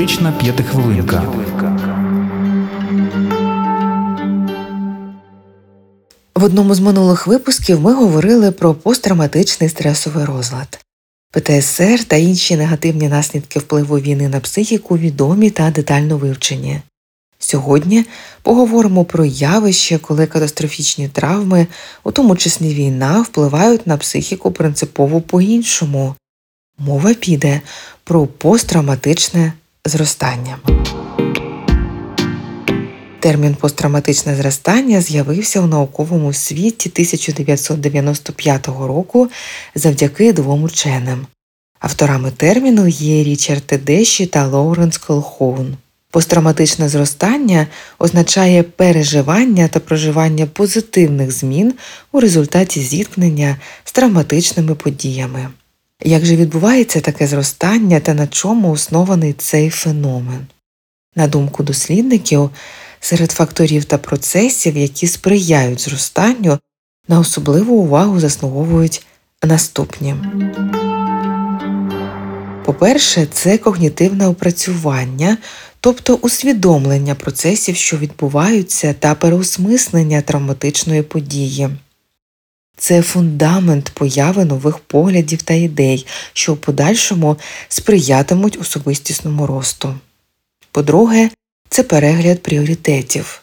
Психотерапевтична п'ятихвилинка. В одному з минулих випусків ми говорили про посттравматичний стресовий розлад. ПТСР та інші негативні наслідки впливу війни на психіку відомі та детально вивчені. Сьогодні поговоримо про явище, коли катастрофічні травми, у тому числі війна, впливають на психіку принципово по-іншому. Мова піде про посттравматичне зростання. Термін посттравматичне зростання з'явився у науковому світі 1995 року завдяки двом ученим. Авторами терміну є Річард Тедеші та Лоуренс Колхоун. Посттравматичне зростання означає переживання та проживання позитивних змін у результаті зіткнення з травматичними подіями. Як же відбувається таке зростання та на чому оснований цей феномен? На думку дослідників, серед факторів та процесів, які сприяють зростанню, на особливу увагу заслуговують наступні. По-перше, це когнітивне опрацювання, тобто усвідомлення процесів, що відбуваються, та переосмислення травматичної події. Це фундамент появи нових поглядів та ідей, що в подальшому сприятимуть особистісному росту. По-друге, це перегляд пріоритетів.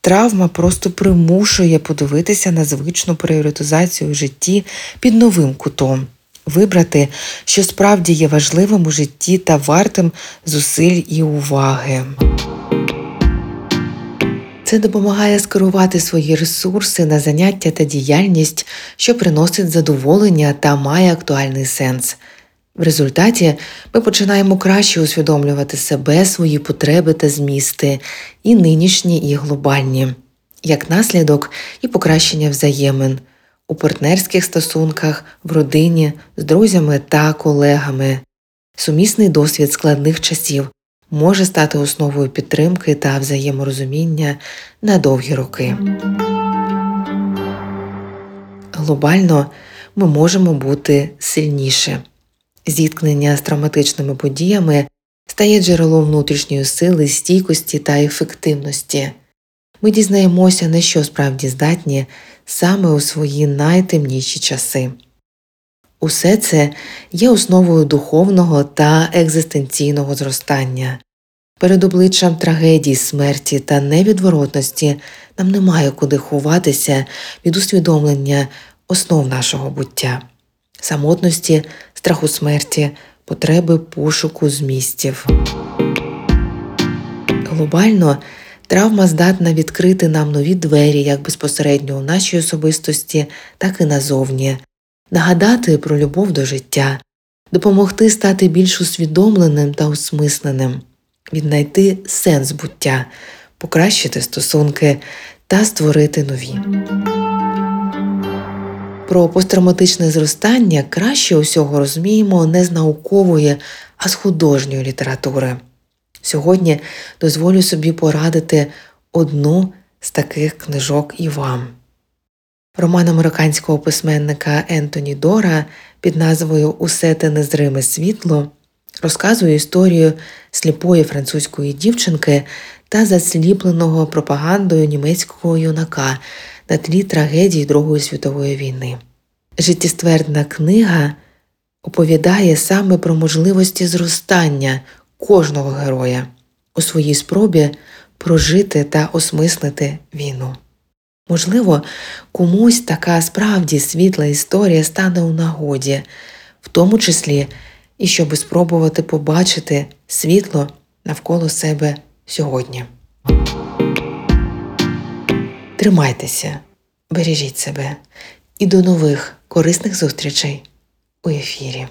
Травма просто примушує подивитися на звичну пріоритизацію в житті під новим кутом, вибрати, що справді є важливим у житті та вартим зусиль і уваги. Це допомагає скерувати свої ресурси на заняття та діяльність, що приносить задоволення та має актуальний сенс. В результаті ми починаємо краще усвідомлювати себе, свої потреби та змісти, і нинішні, і глобальні, як наслідок і покращення взаємин у партнерських стосунках, в родині, з друзями та колегами. Сумісний досвід складних часів може стати основою підтримки та взаєморозуміння на довгі роки. Глобально ми можемо бути сильніше. Зіткнення з травматичними подіями стає джерелом внутрішньої сили, стійкості та ефективності. Ми дізнаємося, на що справді здатні саме у свої найтемніші часи. Усе це є основою духовного та екзистенційного зростання. Перед обличчям трагедії, смерті та невідворотності нам немає куди ховатися від усвідомлення основ нашого буття, самотності, страху смерті, потреби пошуку змістів. Глобально травма здатна відкрити нам нові двері як безпосередньо у нашій особистості, так і назовні, нагадати про любов до життя, допомогти стати більш усвідомленим та осмисленим, віднайти сенс буття, покращити стосунки та створити нові. Про посттравматичне зростання краще усього розуміємо не з наукової, а з художньої літератури. Сьогодні дозволю собі порадити одну з таких книжок і вам. Роман американського письменника Ентоні Дора під назвою Усе те незриме світло розказує історію сліпої французької дівчинки та засліпленого пропагандою німецького юнака на тлі трагедії Другої світової війни. Життєствердна книга оповідає саме про можливості зростання кожного героя у своїй спробі прожити та осмислити війну. Можливо, комусь така справді світла історія стане у нагоді, в тому числі і щоб спробувати побачити світло навколо себе сьогодні. Тримайтеся, бережіть себе і до нових корисних зустрічей у ефірі.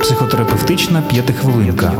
Психотерапевтична п'ятихвилинка.